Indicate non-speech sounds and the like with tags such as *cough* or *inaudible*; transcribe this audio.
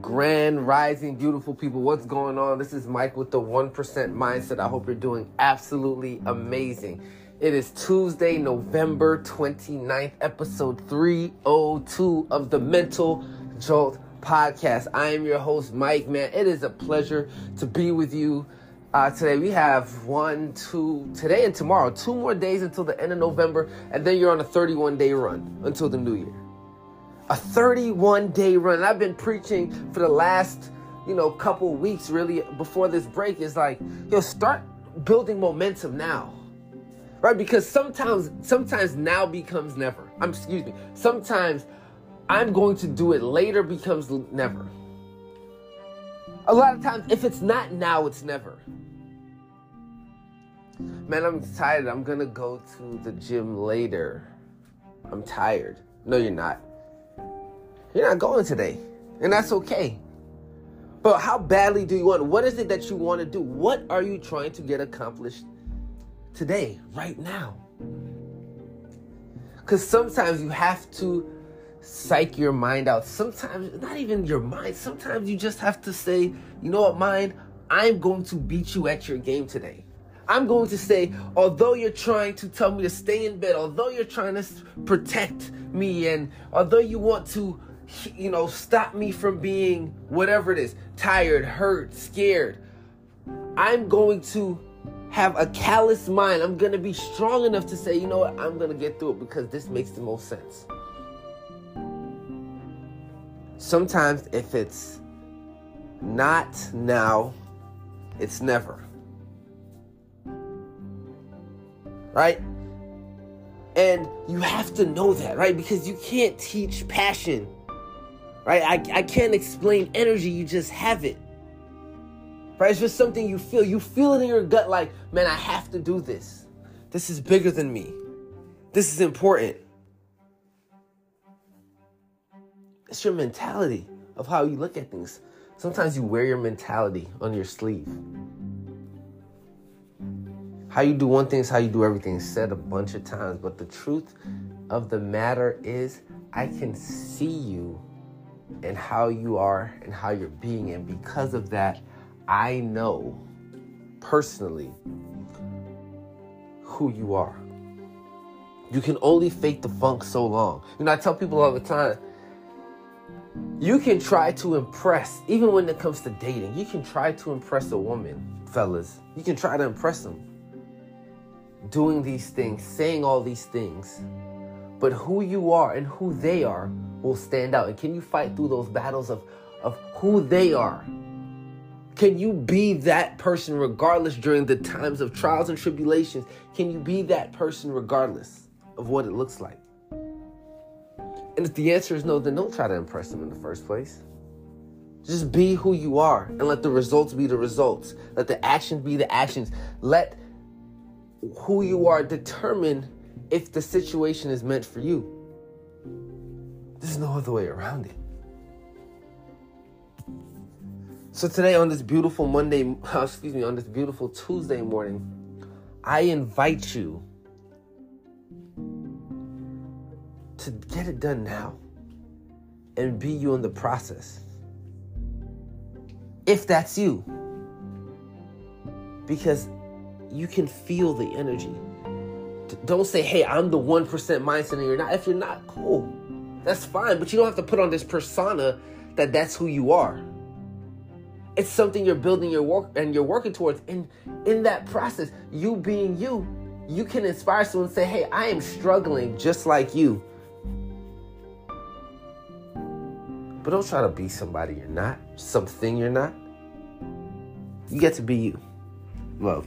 Grand Rising, beautiful people. What's going on? This is Mike with the 1% Mindset. I hope you're doing absolutely amazing. It is Tuesday, November 29th, episode 302 of the Mental Jolt podcast. I am your host, Mike, man. It is a pleasure to be with you. Uh, today we have one, two, today and tomorrow, two more days until the end of November, and then you're on a 31 day run until the new year a 31 day run. And I've been preaching for the last, you know, couple weeks really before this break is like, yo, start building momentum now. Right? Because sometimes sometimes now becomes never. I'm excuse me. Sometimes I'm going to do it later becomes never. A lot of times if it's not now, it's never. Man, I'm tired. I'm gonna go to the gym later. I'm tired. No, you're not. You're not going today, and that's okay. But how badly do you want? What is it that you want to do? What are you trying to get accomplished today, right now? Because sometimes you have to psych your mind out. Sometimes, not even your mind, sometimes you just have to say, you know what, mind, I'm going to beat you at your game today. I'm going to say, although you're trying to tell me to stay in bed, although you're trying to protect me, and although you want to you know, stop me from being whatever it is tired, hurt, scared. I'm going to have a callous mind. I'm going to be strong enough to say, you know what, I'm going to get through it because this makes the most sense. Sometimes, if it's not now, it's never. Right? And you have to know that, right? Because you can't teach passion Right? I, I can't explain energy, you just have it. Right? It's just something you feel. You feel it in your gut like, man, I have to do this. This is bigger than me. This is important. It's your mentality of how you look at things. Sometimes you wear your mentality on your sleeve. How you do one thing is how you do everything. Said a bunch of times, but the truth of the matter is, I can see you and how you are and how you're being. And because of that, I know personally who you are. You can only fake the funk so long. You know, I tell people all the time, you can try to impress, even when it comes to dating, you can try to impress a woman, fellas. You can try to impress them. Doing these things, saying all these things. But who you are and who they are will stand out? And can you fight through those battles of, of who they are? Can you be that person regardless during the times of trials and tribulations? Can you be that person regardless of what it looks like? And if the answer is no, then don't try to impress them in the first place. Just be who you are and let the results be the results. Let the actions be the actions. Let who you are determine if the situation is meant for you. No other way around it. So today on this beautiful Monday, *laughs* excuse me, on this beautiful Tuesday morning, I invite you to get it done now and be you in the process. If that's you. Because you can feel the energy. Don't say, hey, I'm the 1% mindset and you're not. If you're not, cool. That's fine, but you don't have to put on this persona that that's who you are. It's something you're building your work and you're working towards. And in that process, you being you, you can inspire someone and say, hey, I am struggling just like you. But don't try to be somebody you're not, something you're not. You get to be you. Love.